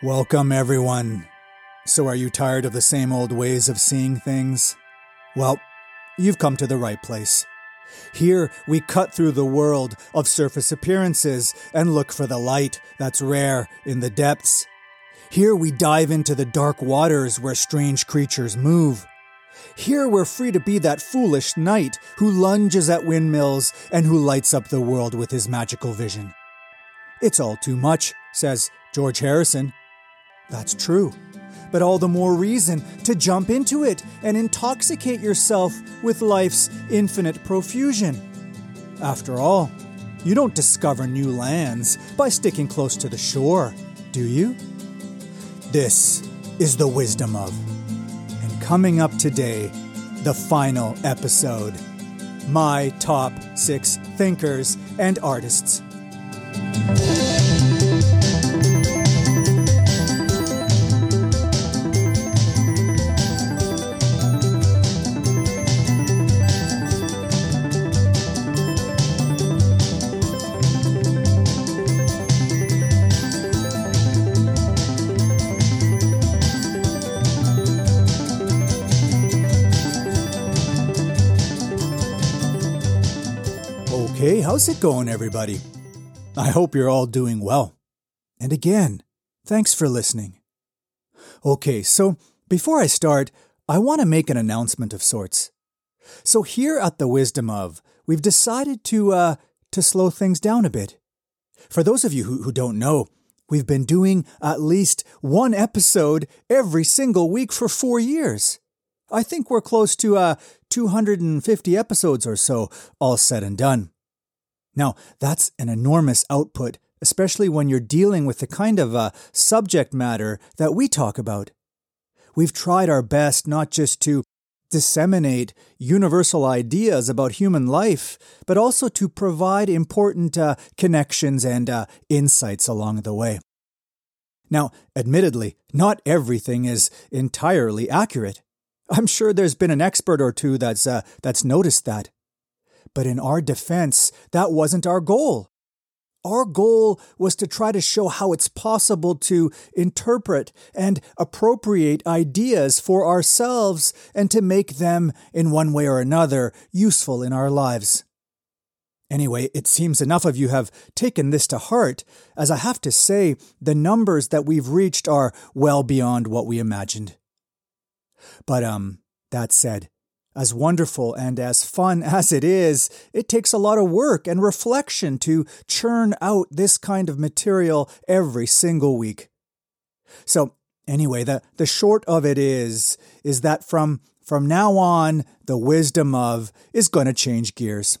Welcome, everyone. So, are you tired of the same old ways of seeing things? Well, you've come to the right place. Here, we cut through the world of surface appearances and look for the light that's rare in the depths. Here, we dive into the dark waters where strange creatures move. Here, we're free to be that foolish knight who lunges at windmills and who lights up the world with his magical vision. It's all too much, says George Harrison. That's true. But all the more reason to jump into it and intoxicate yourself with life's infinite profusion. After all, you don't discover new lands by sticking close to the shore, do you? This is the wisdom of. And coming up today, the final episode my top six thinkers and artists. Okay, how's it going, everybody? I hope you're all doing well. And again, thanks for listening. Okay, so before I start, I want to make an announcement of sorts. So here at the Wisdom of, we've decided to uh to slow things down a bit. For those of you who, who don't know, we've been doing at least one episode every single week for four years. I think we're close to uh 250 episodes or so, all said and done. Now, that's an enormous output, especially when you're dealing with the kind of uh, subject matter that we talk about. We've tried our best not just to disseminate universal ideas about human life, but also to provide important uh, connections and uh, insights along the way. Now, admittedly, not everything is entirely accurate. I'm sure there's been an expert or two that's uh, that's noticed that. But in our defense, that wasn't our goal. Our goal was to try to show how it's possible to interpret and appropriate ideas for ourselves and to make them, in one way or another, useful in our lives. Anyway, it seems enough of you have taken this to heart, as I have to say, the numbers that we've reached are well beyond what we imagined. But, um, that said, as wonderful and as fun as it is, it takes a lot of work and reflection to churn out this kind of material every single week. So, anyway, the, the short of it is, is that from, from now on, the wisdom of is going to change gears.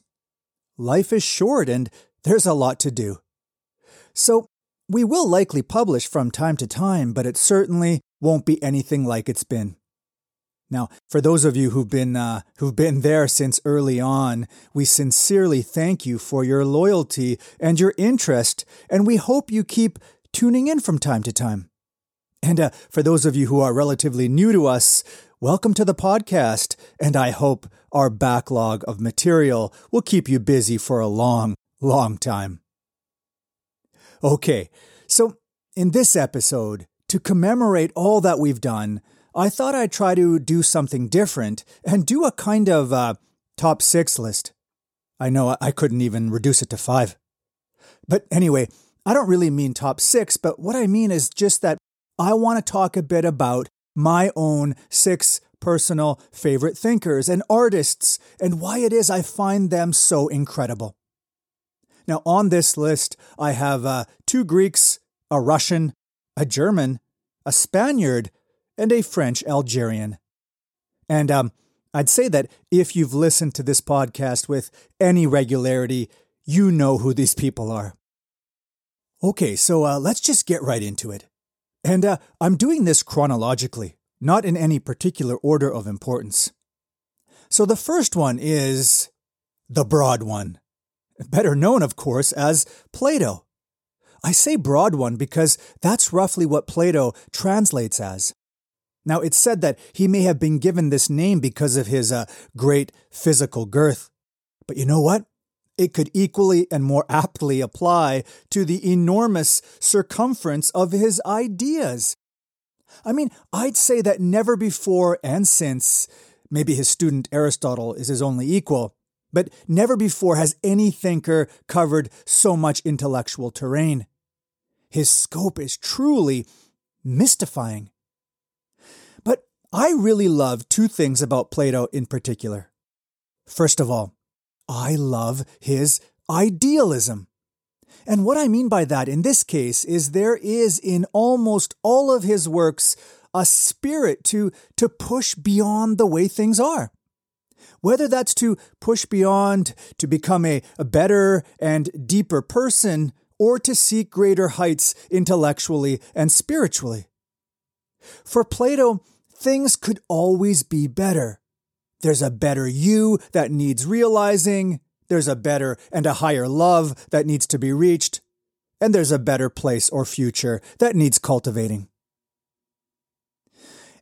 Life is short and there's a lot to do. So, we will likely publish from time to time, but it certainly won't be anything like it's been. Now, for those of you who've been uh, who've been there since early on, we sincerely thank you for your loyalty and your interest, and we hope you keep tuning in from time to time. And uh, for those of you who are relatively new to us, welcome to the podcast, and I hope our backlog of material will keep you busy for a long, long time. Okay, so in this episode, to commemorate all that we've done, I thought I'd try to do something different and do a kind of uh, top six list. I know I couldn't even reduce it to five. But anyway, I don't really mean top six, but what I mean is just that I want to talk a bit about my own six personal favorite thinkers and artists and why it is I find them so incredible. Now, on this list, I have uh, two Greeks, a Russian, a German, a Spaniard, and a French Algerian. And um, I'd say that if you've listened to this podcast with any regularity, you know who these people are. Okay, so uh, let's just get right into it. And uh, I'm doing this chronologically, not in any particular order of importance. So the first one is the broad one, better known, of course, as Plato. I say broad one because that's roughly what Plato translates as. Now, it's said that he may have been given this name because of his uh, great physical girth. But you know what? it could equally and more aptly apply to the enormous circumference of his ideas. I mean, I'd say that never before and since, maybe his student Aristotle is his only equal, but never before has any thinker covered so much intellectual terrain. His scope is truly mystifying. I really love two things about Plato in particular. First of all, I love his idealism. And what I mean by that in this case is there is in almost all of his works a spirit to, to push beyond the way things are. Whether that's to push beyond, to become a, a better and deeper person, or to seek greater heights intellectually and spiritually. For Plato, things could always be better. There's a better you that needs realizing. There's a better and a higher love that needs to be reached. And there's a better place or future that needs cultivating.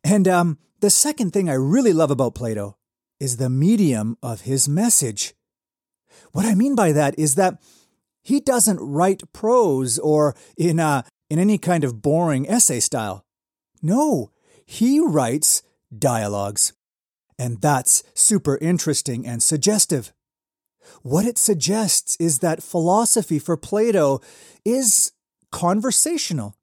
And um, the second thing I really love about Plato is the medium of his message. What I mean by that is that he doesn't write prose or in, a, in any kind of boring essay style. No, he writes dialogues. And that's super interesting and suggestive. What it suggests is that philosophy for Plato is conversational.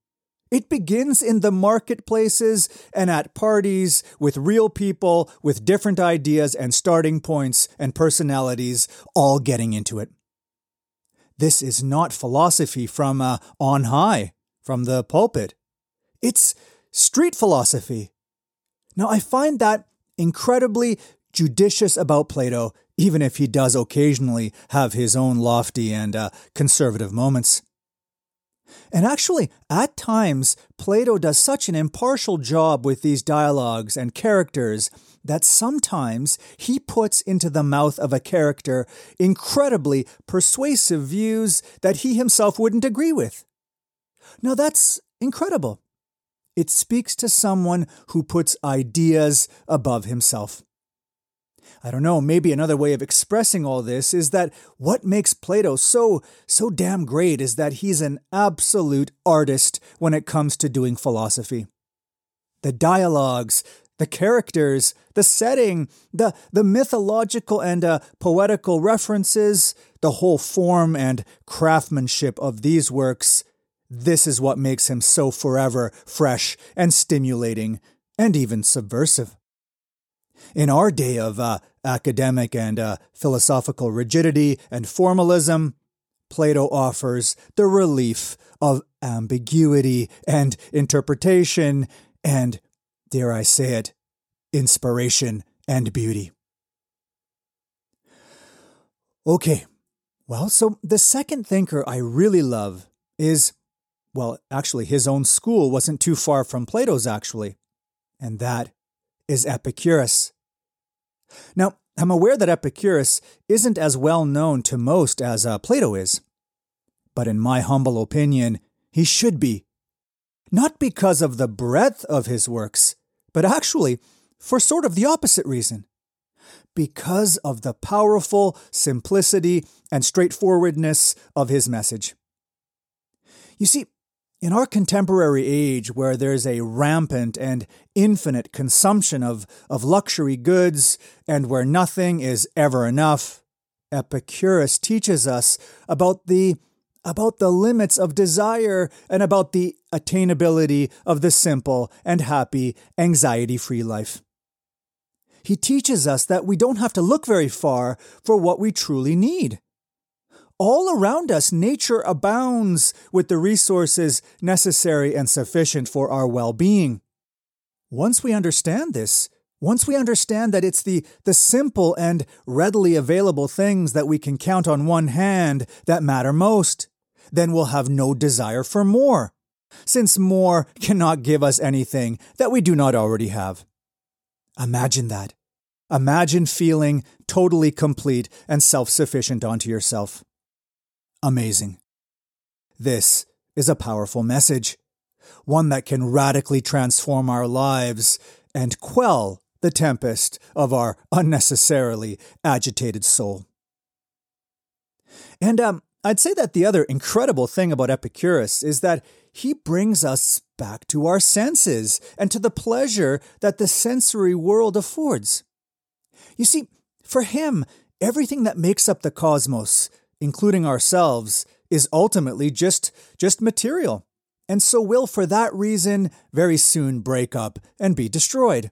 It begins in the marketplaces and at parties with real people with different ideas and starting points and personalities all getting into it. This is not philosophy from uh, on high, from the pulpit. It's street philosophy. Now, I find that incredibly judicious about Plato, even if he does occasionally have his own lofty and uh, conservative moments. And actually, at times, Plato does such an impartial job with these dialogues and characters that sometimes he puts into the mouth of a character incredibly persuasive views that he himself wouldn't agree with. Now, that's incredible. It speaks to someone who puts ideas above himself. I don't know, maybe another way of expressing all this is that what makes Plato so, so damn great is that he's an absolute artist when it comes to doing philosophy. The dialogues, the characters, the setting, the, the mythological and uh, poetical references, the whole form and craftsmanship of these works this is what makes him so forever fresh and stimulating and even subversive. In our day of uh, academic and uh, philosophical rigidity and formalism, Plato offers the relief of ambiguity and interpretation and, dare I say it, inspiration and beauty. Okay, well, so the second thinker I really love is well, actually, his own school wasn't too far from Plato's, actually, and that is Epicurus. Now, I'm aware that Epicurus isn't as well known to most as uh, Plato is, but in my humble opinion, he should be. Not because of the breadth of his works, but actually for sort of the opposite reason. Because of the powerful simplicity and straightforwardness of his message. You see, in our contemporary age, where there's a rampant and infinite consumption of, of luxury goods and where nothing is ever enough, Epicurus teaches us about the about the limits of desire and about the attainability of the simple and happy, anxiety free life. He teaches us that we don't have to look very far for what we truly need all around us, nature abounds with the resources necessary and sufficient for our well being. Once we understand this, once we understand that it's the, the simple and readily available things that we can count on one hand that matter most, then we'll have no desire for more, since more cannot give us anything that we do not already have. Imagine that. Imagine feeling totally complete and self sufficient onto yourself amazing. This is a powerful message, one that can radically transform our lives and quell the tempest of our unnecessarily agitated soul. And um, I'd say that the other incredible thing about Epicurus is that he brings us back to our senses and to the pleasure that the sensory world affords. You see, for him, everything that makes up the cosmos, including ourselves, is ultimately just, just material, and so will, for that reason, very soon break up and be destroyed.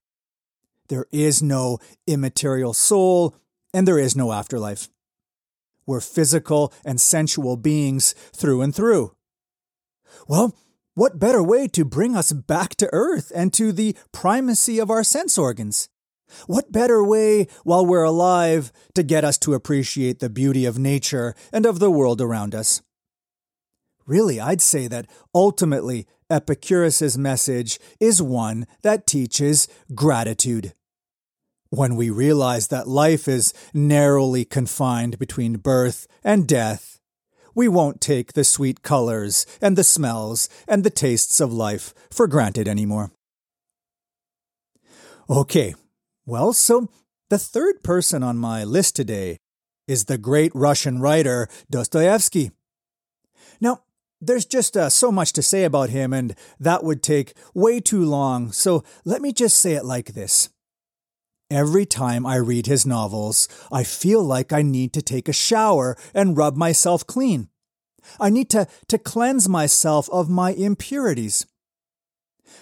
There is no immaterial soul, and there is no afterlife. We're physical and sensual beings through and through. Well, what better way to bring us back to earth and to the primacy of our sense organs? What better way, while we're alive, to get us to appreciate the beauty of nature and of the world around us? Really, I'd say that ultimately Epicurus's message is one that teaches gratitude. When we realize that life is narrowly confined between birth and death, we won't take the sweet colors and the smells and the tastes of life for granted anymore. Okay, well, so the third person on my list today is the great Russian writer Dostoevsky. Now, there's just uh, so much to say about him, and that would take way too long, so let me just say it like this. Every time I read his novels, I feel like I need to take a shower and rub myself clean. I need to, to cleanse myself of my impurities.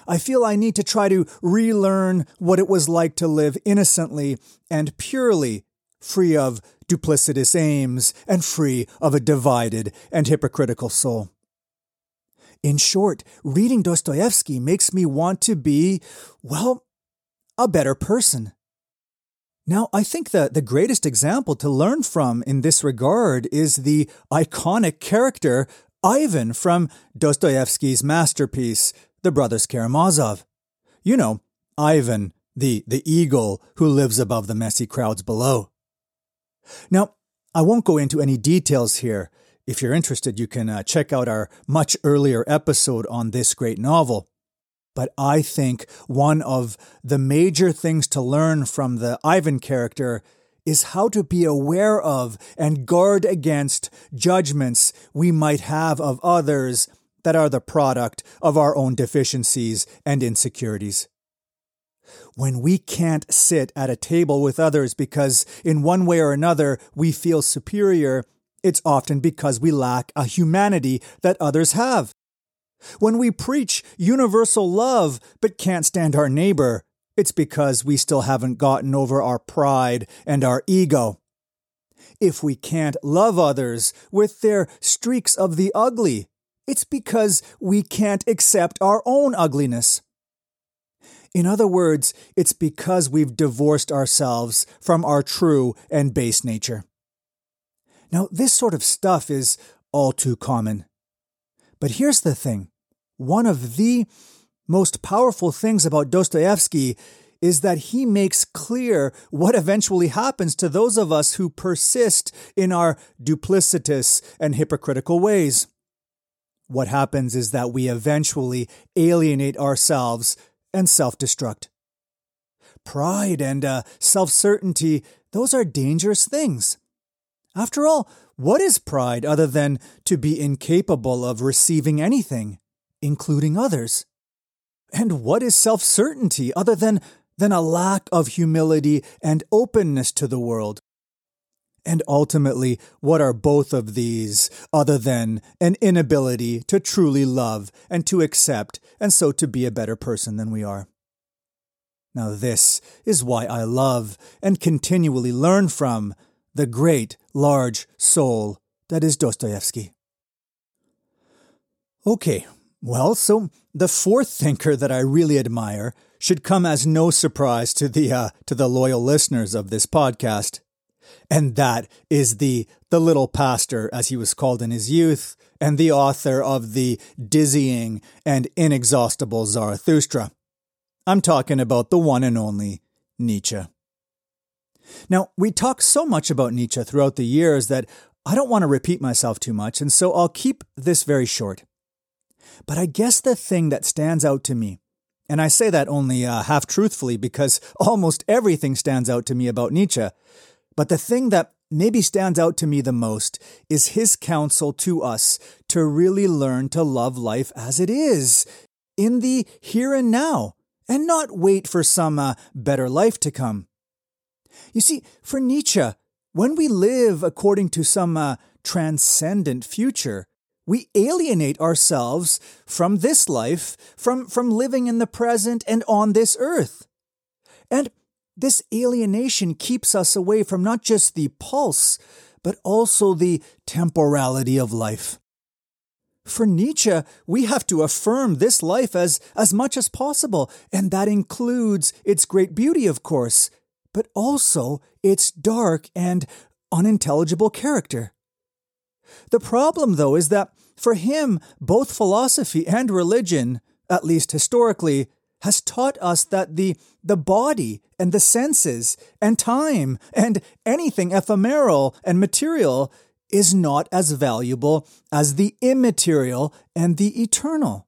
I feel I need to try to relearn what it was like to live innocently and purely, free of duplicitous aims and free of a divided and hypocritical soul. In short, reading Dostoevsky makes me want to be, well, a better person. Now, I think that the greatest example to learn from in this regard is the iconic character Ivan from Dostoevsky's masterpiece, The Brothers Karamazov. You know, Ivan, the, the eagle who lives above the messy crowds below. Now, I won't go into any details here. If you're interested, you can uh, check out our much earlier episode on this great novel. But I think one of the major things to learn from the Ivan character is how to be aware of and guard against judgments we might have of others that are the product of our own deficiencies and insecurities. When we can't sit at a table with others because, in one way or another, we feel superior, it's often because we lack a humanity that others have. When we preach universal love but can't stand our neighbor, it's because we still haven't gotten over our pride and our ego. If we can't love others with their streaks of the ugly, it's because we can't accept our own ugliness. In other words, it's because we've divorced ourselves from our true and base nature. Now, this sort of stuff is all too common. But here's the thing one of the most powerful things about Dostoevsky is that he makes clear what eventually happens to those of us who persist in our duplicitous and hypocritical ways. What happens is that we eventually alienate ourselves and self destruct. Pride and uh, self certainty, those are dangerous things. After all, what is pride other than to be incapable of receiving anything, including others? And what is self certainty other than, than a lack of humility and openness to the world? And ultimately, what are both of these other than an inability to truly love and to accept and so to be a better person than we are? Now, this is why I love and continually learn from the great, large soul that is Dostoevsky. Okay, well, so the fourth thinker that I really admire should come as no surprise to the uh, to the loyal listeners of this podcast, and that is the the little pastor, as he was called in his youth, and the author of the dizzying and inexhaustible Zarathustra. I'm talking about the one and only Nietzsche. Now, we talk so much about Nietzsche throughout the years that I don't want to repeat myself too much, and so I'll keep this very short. But I guess the thing that stands out to me, and I say that only uh, half truthfully because almost everything stands out to me about Nietzsche, But the thing that maybe stands out to me the most is his counsel to us to really learn to love life as it is, in the here and now, and not wait for some uh, better life to come. You see, for Nietzsche, when we live according to some uh, transcendent future, we alienate ourselves from this life, from, from living in the present and on this earth. And this alienation keeps us away from not just the pulse, but also the temporality of life. For Nietzsche, we have to affirm this life as, as much as possible, and that includes its great beauty, of course, but also its dark and unintelligible character. The problem, though, is that for him, both philosophy and religion, at least historically, has taught us that the, the body and the senses and time and anything ephemeral and material is not as valuable as the immaterial and the eternal.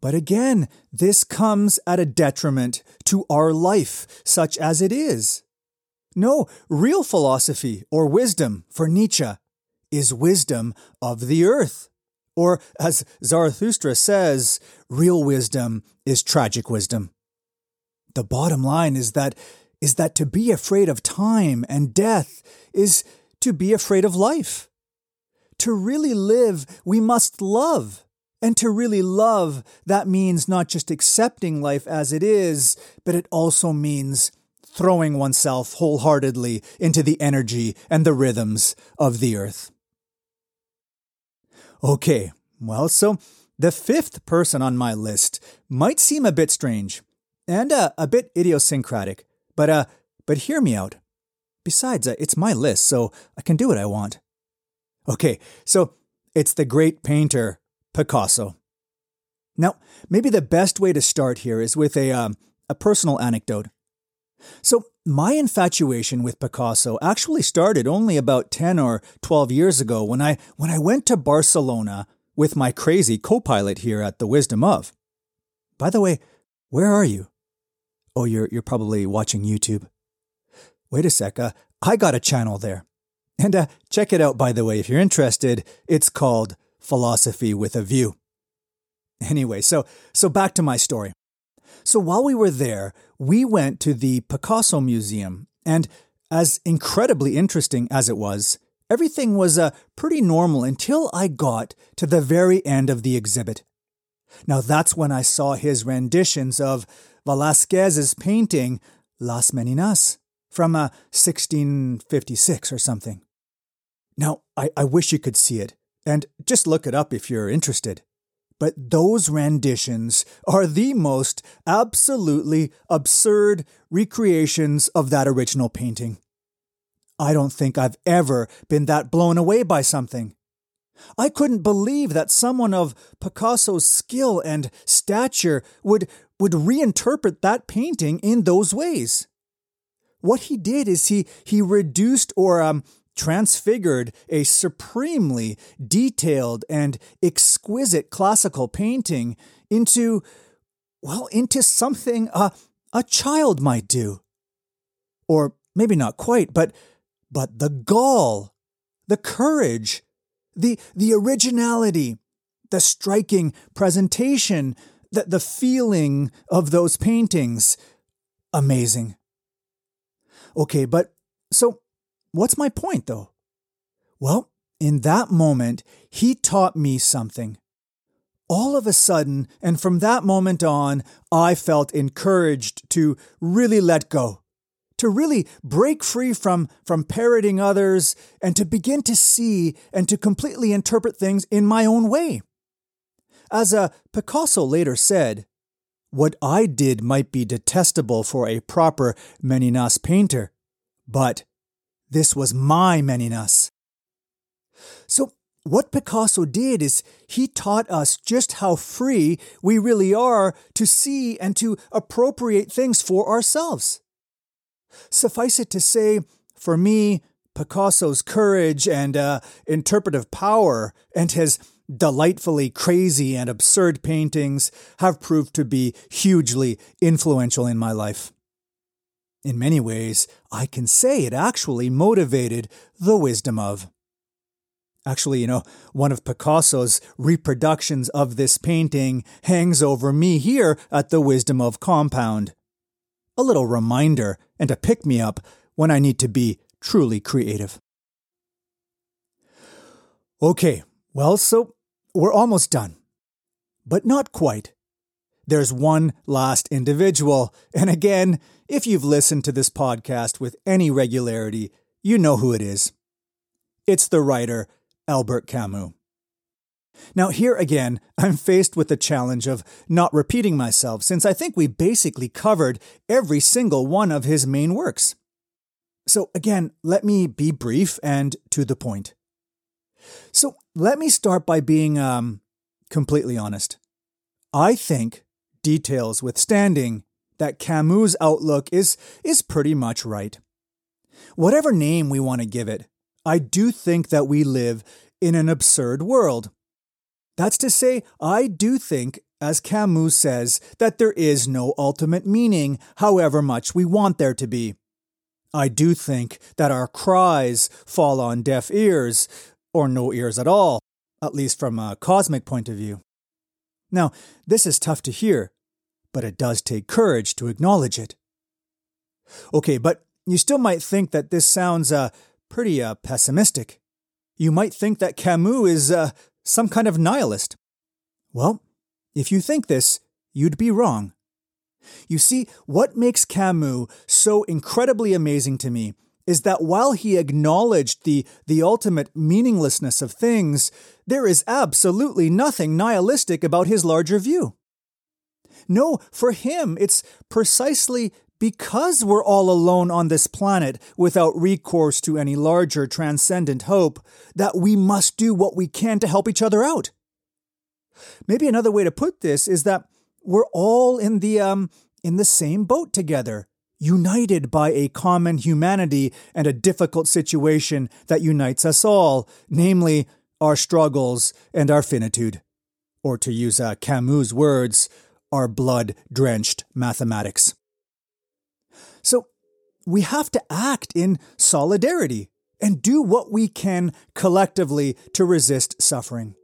But again, this comes at a detriment to our life, such as it is. No, real philosophy or wisdom for Nietzsche is wisdom of the earth. Or, as Zarathustra says, real wisdom is tragic wisdom. The bottom line is that is that to be afraid of time and death is to be afraid of life. To really live, we must love. And to really love, that means not just accepting life as it is, but it also means throwing oneself wholeheartedly into the energy and the rhythms of the earth. Okay, well, so the fifth person on my list might seem a bit strange and uh, a bit idiosyncratic, but uh, but hear me out. Besides, uh, it's my list, so I can do what I want. Okay, so it's the great painter Picasso. Now, maybe the best way to start here is with a um, a personal anecdote. So, my infatuation with Picasso actually started only about 10 or 12 years ago when I when I went to Barcelona with my crazy co-pilot here at the Wisdom of. By the way, where are you? Oh, you're you're probably watching YouTube. Wait a sec, uh, I got a channel there. And uh, check it out by the way if you're interested. It's called Philosophy with a View. Anyway, so so back to my story. So while we were there, we went to the Picasso Museum, and as incredibly interesting as it was, everything was uh, pretty normal until I got to the very end of the exhibit. Now that's when I saw his renditions of Velázquez's painting Las Meninas from uh, 1656 or something. Now, I, I wish you could see it, and just look it up if you're interested. But those renditions are the most absolutely absurd recreations of that original painting. I don't think I've ever been that blown away by something. I couldn't believe that someone of Picasso's skill and stature would, would reinterpret that painting in those ways. What he did is he, he reduced or um, transfigured a supremely detailed and exquisite classical painting into, well, into something a, a child might do. Or maybe not quite, but, but the gall, the courage, the, the originality, the striking presentation, the, the feeling of those paintings. Amazing. Okay, but so What's my point, though? Well, in that moment, he taught me something. All of a sudden, and from that moment on, I felt encouraged to really let go, to really break free from, from parroting others, and to begin to see and to completely interpret things in my own way. As a Picasso later said, what I did might be detestable for a proper Meninas painter, but this was my Meninas. So, what Picasso did is he taught us just how free we really are to see and to appropriate things for ourselves. Suffice it to say, for me, Picasso's courage and uh, interpretive power and his delightfully crazy and absurd paintings have proved to be hugely influential in my life. In many ways, I can say it actually motivated the wisdom of. Actually, you know, one of Picasso's reproductions of this painting hangs over me here at the Wisdom of compound. A little reminder and a pick me up when I need to be truly creative. Okay, well, so we're almost done. But not quite. There's one last individual, and again, if you've listened to this podcast with any regularity, you know who it is. It's the writer Albert Camus. Now, here again, I'm faced with the challenge of not repeating myself since I think we basically covered every single one of his main works. So, again, let me be brief and to the point. So, let me start by being um, completely honest. I think, details withstanding, that Camus' outlook is, is pretty much right. Whatever name we want to give it, I do think that we live in an absurd world. That's to say, I do think, as Camus says, that there is no ultimate meaning, however much we want there to be. I do think that our cries fall on deaf ears, or no ears at all, at least from a cosmic point of view. Now, this is tough to hear, but it does take courage to acknowledge it. Okay, but you still might think that this sounds uh, pretty uh, pessimistic. You might think that Camus is uh, some kind of nihilist. Well, if you think this, you'd be wrong. You see, what makes Camus so incredibly amazing to me is that while he acknowledged the, the ultimate meaninglessness of things, there is absolutely nothing nihilistic about his larger view. No, for him, it's precisely because we're all alone on this planet without recourse to any larger transcendent hope that we must do what we can to help each other out. Maybe another way to put this is that we're all in the um in the same boat together, united by a common humanity and a difficult situation that unites us all, namely our struggles and our finitude. Or to use uh, Camus' words, our blood drenched mathematics. So we have to act in solidarity and do what we can collectively to resist suffering.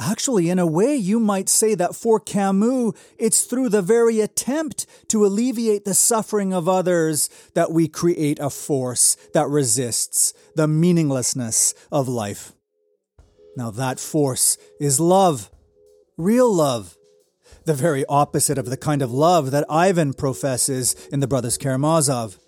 Actually, in a way, you might say that for Camus, it's through the very attempt to alleviate the suffering of others that we create a force that resists the meaninglessness of life. Now, that force is love, real love, the very opposite of the kind of love that Ivan professes in the Brothers Karamazov.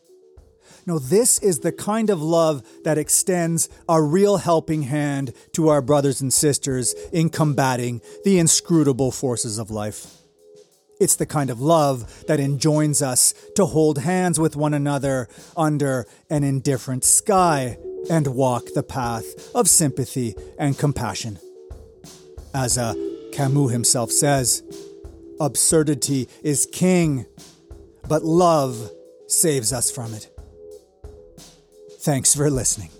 No, this is the kind of love that extends a real helping hand to our brothers and sisters in combating the inscrutable forces of life. It's the kind of love that enjoins us to hold hands with one another under an indifferent sky and walk the path of sympathy and compassion. As uh, Camus himself says, absurdity is king, but love saves us from it. Thanks for listening.